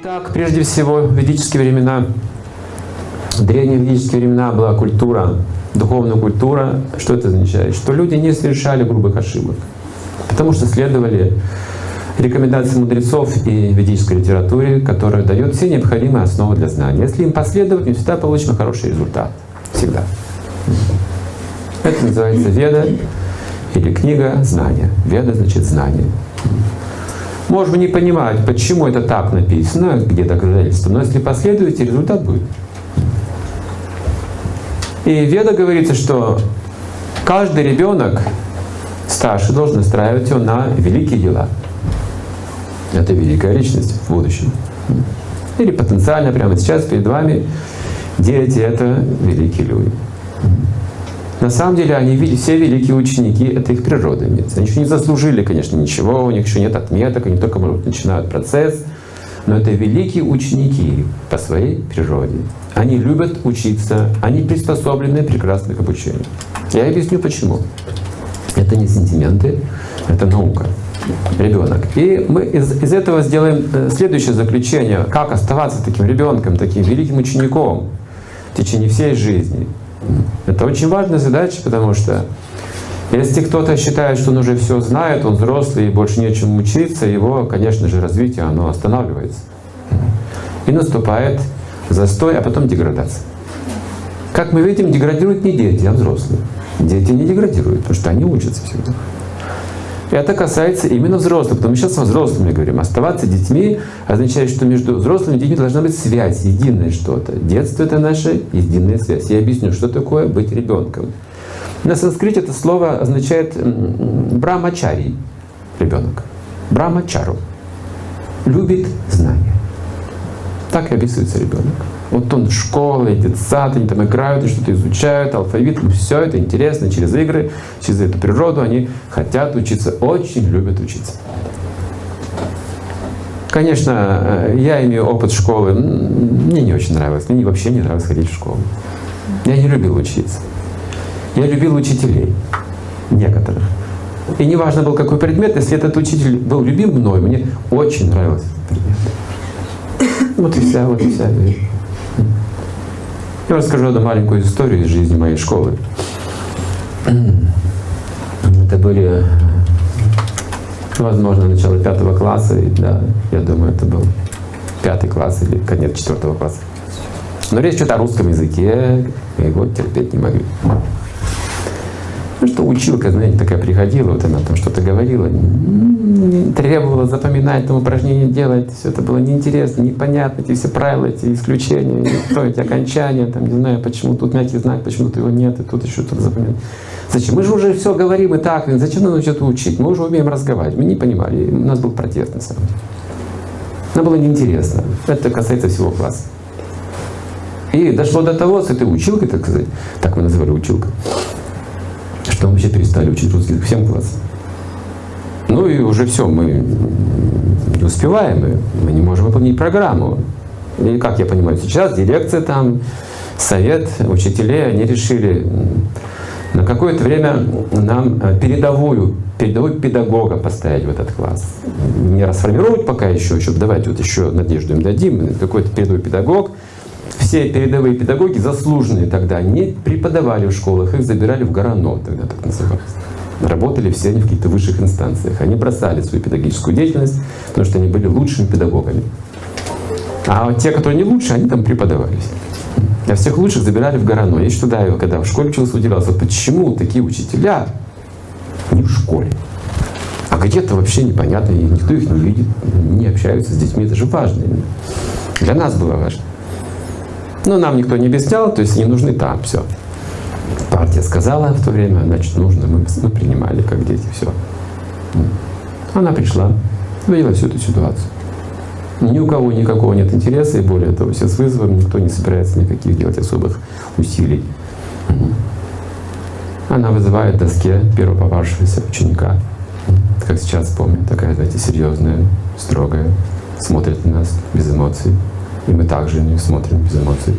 Итак, прежде всего, в ведические времена, в древние ведические времена была культура, духовная культура. Что это означает? Что люди не совершали грубых ошибок, потому что следовали рекомендации мудрецов и ведической литературе, которая дает все необходимые основы для знания. Если им последовать, мы всегда получим хороший результат. Всегда. Это называется веда или книга знания. Веда значит знание. Можно не понимать, почему это так написано, где доказательства, но если последуете, результат будет. И Веда говорится, что каждый ребенок старший должен настраивать его на великие дела. Это великая личность в будущем. Или потенциально прямо сейчас перед вами дети — это великие люди. На самом деле они все великие ученики, это их природа имеется. Они еще не заслужили, конечно, ничего, у них еще нет отметок, они только, может, начинают процесс. Но это великие ученики по своей природе. Они любят учиться, они приспособлены прекрасно к обучению. Я объясню почему. Это не сентименты, это наука. Ребенок. И мы из, из этого сделаем э, следующее заключение, как оставаться таким ребенком, таким великим учеником в течение всей жизни. Это очень важная задача, потому что если кто-то считает, что он уже все знает, он взрослый и больше нечем учиться, его, конечно же, развитие оно останавливается. И наступает застой, а потом деградация. Как мы видим, деградируют не дети, а взрослые. Дети не деградируют, потому что они учатся всегда. Это касается именно взрослых, потому что сейчас о взрослыми говорим. Оставаться детьми означает, что между взрослыми и детьми должна быть связь, единое что-то. Детство — это наша единая связь. Я объясню, что такое быть ребенком. На санскрите это слово означает брамачари, ребенок. Брамачару. Любит знания. Так и описывается ребенок. Вот он школа, идет сад, они там играют, и что-то изучают, алфавит, ну все это интересно через игры, через эту природу они хотят учиться, очень любят учиться. Конечно, э, я имею опыт школы, мне не очень нравилось, мне вообще не нравилось ходить в школу. Я не любил учиться. Я любил учителей, некоторых. И неважно был какой предмет, если этот учитель был любим мной, мне очень нравился этот предмет. Вот и вся, вот и вся. Я расскажу одну маленькую историю из жизни моей школы. Это были, возможно, начало пятого класса, и, да, я думаю, это был пятый класс или конец четвертого класса. Но речь идет о русском языке, его терпеть не могли. Ну что училка, знаете, такая приходила, вот она там что-то говорила, требовала запоминать, там упражнения делать, все это было неинтересно, непонятно, эти все правила, эти исключения, то эти окончания, там, не знаю, почему тут мягкий знак, почему тут его нет, и тут еще что-то запоминать. Зачем? Мы же уже все говорим и так, зачем нам что-то учить? Мы уже умеем разговаривать. Мы не понимали, у нас был протест на самом деле. Нам было неинтересно. Это касается всего класса. И дошло до того, с этой училкой, так сказать, так мы называли училка, мы вообще перестали учить русский язык всем классом. Ну и уже все, мы не успеваем, мы не можем выполнить программу. И как я понимаю, сейчас дирекция там, совет учителей, они решили на какое-то время нам э, передовую, передовую педагога поставить в этот класс. Не расформировать пока еще, чтобы давайте вот еще надежду им дадим, какой-то передовой педагог. Все передовые педагоги, заслуженные тогда, не преподавали в школах, их забирали в Горано, тогда так называлось работали все они в каких-то высших инстанциях. Они бросали свою педагогическую деятельность, потому что они были лучшими педагогами. А те, которые не лучше, они там преподавались. А всех лучших забирали в Горано. Я тогда, когда в школе учился, удивлялся, почему такие учителя не в школе, а где-то вообще непонятно, и никто их не видит, не общаются с детьми. Это же важно. Для нас было важно. Но нам никто не объяснял, то есть они нужны там, все партия сказала в то время, значит, нужно, мы, мы принимали как дети, все. Она пришла, видела всю эту ситуацию. Ни у кого никакого нет интереса, и более того, все с вызовом, никто не собирается никаких делать особых усилий. Она вызывает в доске первого попавшегося ученика. Как сейчас помню, такая, знаете, серьезная, строгая, смотрит на нас без эмоций. И мы также нее смотрим без эмоций.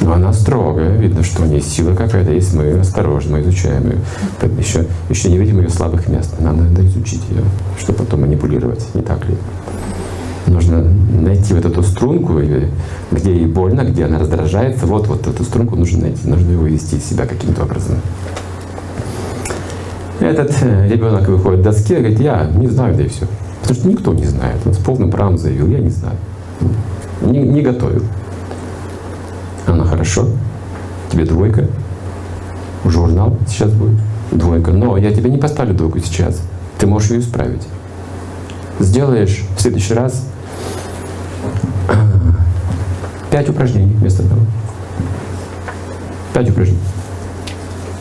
Но она строгая, видно, что у нее сила какая-то есть, мы осторожно, изучаем ее. Еще, еще не видим ее слабых мест. Нам надо изучить ее, чтобы потом манипулировать, не так ли? Нужно найти вот эту струнку, где ей больно, где она раздражается. Вот, вот эту струнку нужно найти, нужно его вывести из себя каким-то образом. Этот э, ребенок выходит к доске и говорит, я не знаю, да и все. Потому что никто не знает. Он с полным правом заявил, я не знаю. Не, не готовил. Она хорошо, тебе двойка. Журнал сейчас будет двойка. Но я тебе не поставлю двойку сейчас. Ты можешь ее исправить. Сделаешь в следующий раз пять упражнений вместо того. Пять упражнений.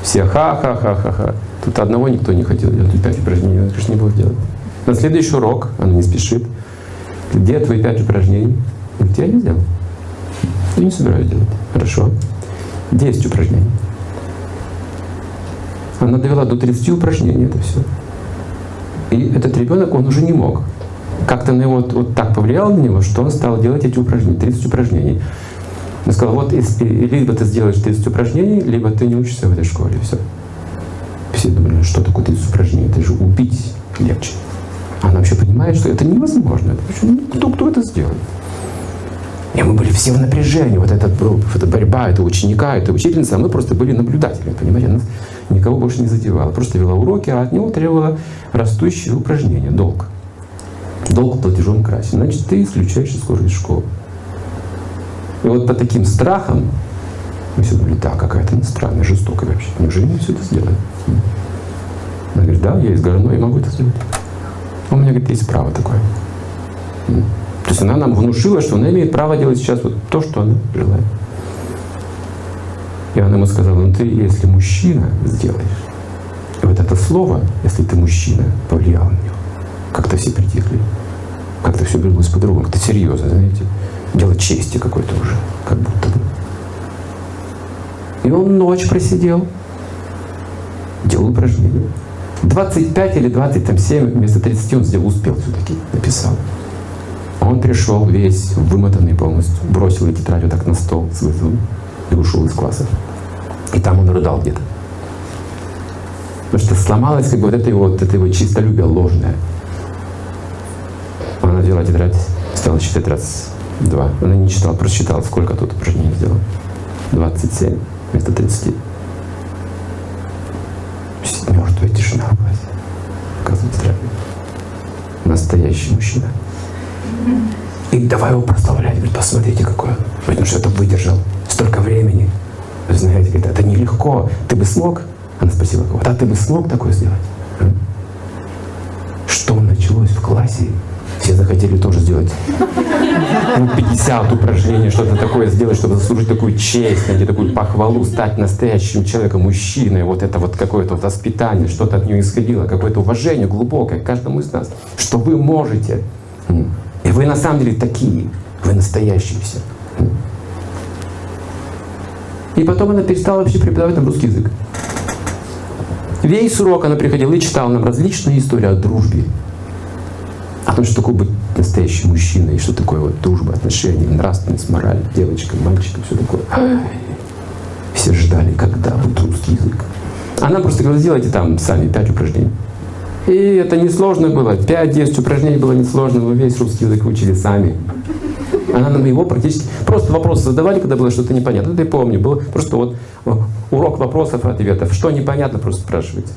Все ха-ха-ха-ха-ха. Тут одного никто не хотел делать, пять упражнений, она, конечно, не было делать. На следующий урок, она не спешит, где твои пять упражнений? Говорит, я не сделал. Я не собираюсь делать. Хорошо. 10 упражнений. Она довела до 30 упражнений это все. И этот ребенок, он уже не мог. Как-то на его вот, так повлияло на него, что он стал делать эти упражнения, 30 упражнений. Он сказал, вот либо ты сделаешь 30 упражнений, либо ты не учишься в этой школе. Все. Все думали, «Ну что такое 30 упражнений? Это же убить легче. Она вообще понимает, что это невозможно. Это, кто, кто это сделает? И мы были все в напряжении. Вот эта борьба, это ученика, это учительница, мы просто были наблюдателями, понимаете? Нас никого больше не задевала. Просто вела уроки, а от него требовала растущие упражнения, долг. Долг платежом красе. Значит, ты исключаешь из из школы. И вот по таким страхам мы все думали, да, какая-то она странная, жестокая вообще. Неужели мы все это сделаем? Она говорит, да, я из Горно, я могу это сделать. У меня, говорит, есть право такое. То есть она нам внушила, что она имеет право делать сейчас вот то, что она желает. И она ему сказала, ну ты, если мужчина, сделаешь. И вот это слово, если ты мужчина, повлияло на него. Как-то все притихли. Как-то все вернулось по-другому. Как-то серьезно, знаете. Дело чести какой-то уже, как будто бы. И он ночь просидел, делал упражнения. 25 или 27 вместо 30 он сделал, успел все-таки, написал. Он пришел весь вымотанный полностью, бросил и тетрадь вот так на стол с вызовом и ушел из класса. И там он рыдал где-то. Потому что сломалось как бы вот это его, вот это его чистолюбие ложное. Она взяла тетрадь, стала читать раз, два. Она не читала, просто читала, сколько тут упражнений сделала. 27 вместо 30. Мертвая тишина в классе. Оказывается, настоящий мужчина. И давай его прославлять. Говорит, посмотрите, какой он. Потому что это выдержал столько времени. Вы знаете, говорит, это нелегко. Ты бы смог? Она спросила кого-то, а ты бы смог такое сделать? А? Что началось в классе? Все захотели тоже сделать ну, 50 упражнений, что-то такое сделать, чтобы заслужить такую честь, найти такую похвалу, стать настоящим человеком, мужчиной. Вот это вот какое-то воспитание, что-то от нее исходило, какое-то уважение глубокое к каждому из нас, что вы можете. И вы на самом деле такие, вы настоящие все. И потом она перестала вообще преподавать нам русский язык. Весь урок она приходила и читала нам различные истории о дружбе. О том, что такое быть настоящим мужчиной, и что такое вот дружба, отношения, нравственность, мораль, девочка, мальчика, все такое. Все ждали, когда будет русский язык. Она просто говорила, сделайте там сами пять упражнений. И это несложно было. 5-10 упражнений было несложно. Мы весь русский язык учили сами. Она нам его практически... Просто вопросы задавали, когда было что-то непонятно. Это я помню. Был просто вот урок вопросов и ответов. Что непонятно, просто спрашивать.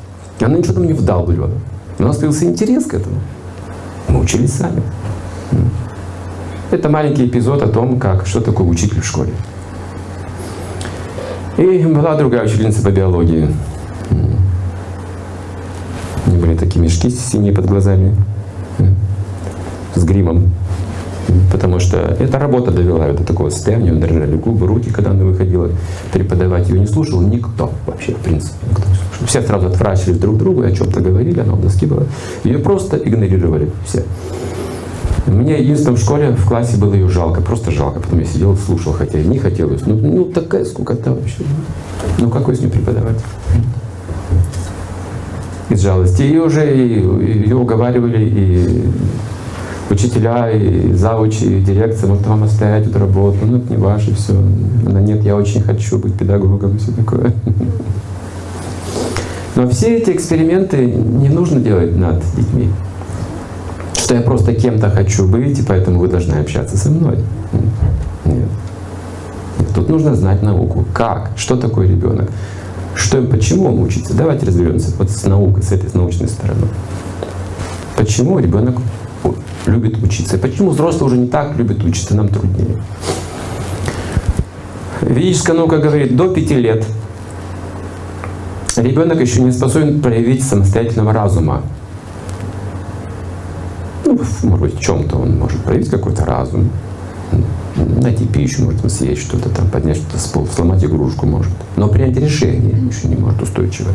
Она ничего там не вдалбливала. У нас появился интерес к этому. Мы учились сами. Это маленький эпизод о том, как, что такое учитель в школе. И была другая учительница по биологии такие мешки синие под глазами, с гримом. Потому что эта работа довела ее до такого состояния, у нее дрожали губы, руки, когда она выходила преподавать. Ее не слушал никто вообще, в принципе. Никто. Все сразу отворачивались друг к другу, о чем-то говорили, она в доске была. Ее просто игнорировали все. Мне единственное в школе, в классе было ее жалко, просто жалко. Потом я сидел, слушал, хотя не хотелось. Ну, ну такая скукота вообще. Ну какой с ней преподавать? Из жалости. И уже ее уговаривали и учителя, и завучи, и дирекция, может вам оставить эту работу, ну это не ваше все. Она, нет, я очень хочу быть педагогом все такое. Но все эти эксперименты не нужно делать над детьми. Что я просто кем-то хочу быть, и поэтому вы должны общаться со мной. Нет. Тут нужно знать науку. Как? Что такое ребенок? Что, почему он учится? Давайте разберемся вот с наукой, с этой с научной стороны. Почему ребенок любит учиться? Почему взрослый уже не так любит учиться, нам труднее? Ведическая наука говорит, до пяти лет ребенок еще не способен проявить самостоятельного разума. Ну, может быть, в чем-то он может проявить какой-то разум. Найти пищу, может съесть что-то там, поднять что-то с пола, сломать игрушку может. Но принять решение еще не может устойчиво.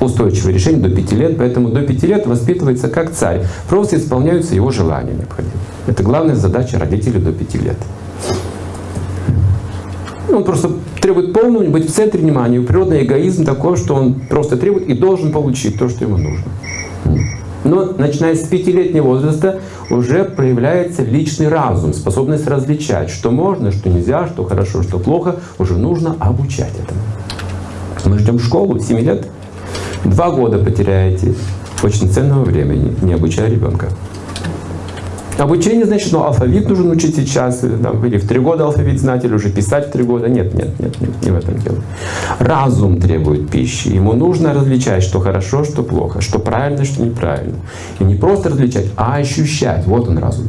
Устойчивое решение до пяти лет, поэтому до пяти лет воспитывается как царь. Просто исполняются его желания необходимо. Это главная задача родителей до пяти лет. Он просто требует полного быть в центре внимания. Природный эгоизм такой, что он просто требует и должен получить то, что ему нужно. Но начиная с пятилетнего возраста уже проявляется личный разум, способность различать, что можно, что нельзя, что хорошо, что плохо. Уже нужно обучать этому. Мы ждем школу 7 лет. Два года потеряете очень ценного времени, не обучая ребенка. Обучение, значит, ну, алфавит нужно учить сейчас, там, или в три года алфавит знать, или уже писать в три года. Нет, нет, нет, нет, не в этом дело. Разум требует пищи. Ему нужно различать, что хорошо, что плохо, что правильно, что неправильно. И не просто различать, а ощущать. Вот он разум.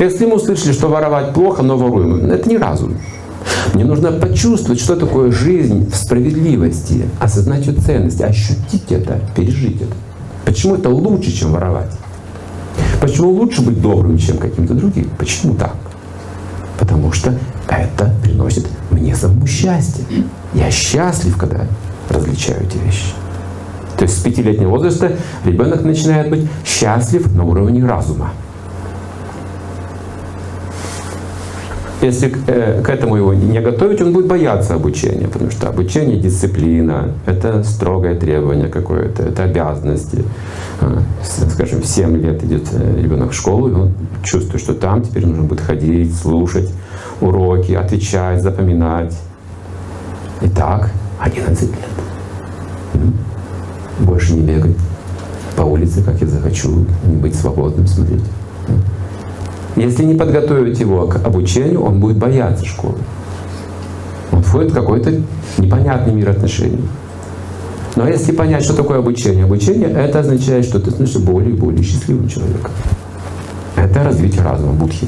Если мы услышали, что воровать плохо, но воруем, это не разум. Мне нужно почувствовать, что такое жизнь в справедливости, осознать ее ценность, ощутить это, пережить это. Почему это лучше, чем воровать? Почему лучше быть добрым, чем каким-то другим? Почему так? Потому что это приносит мне самому счастье. Я счастлив, когда различаю эти вещи. То есть с пятилетнего возраста ребенок начинает быть счастлив на уровне разума. Если э, к этому его не готовить, он будет бояться обучения, потому что обучение, дисциплина — это строгое требование какое-то, это обязанности. А, скажем, в 7 лет идет э, ребенок в школу, и он чувствует, что там теперь нужно будет ходить, слушать уроки, отвечать, запоминать. И так 11 лет. Больше не бегать по улице, как я захочу, не быть свободным, смотреть. Если не подготовить его к обучению, он будет бояться школы. Он входит в какой-то непонятный мир отношений. Но если понять, что такое обучение, обучение это означает, что ты становишься более и более счастливым человеком. Это развитие разума будхи.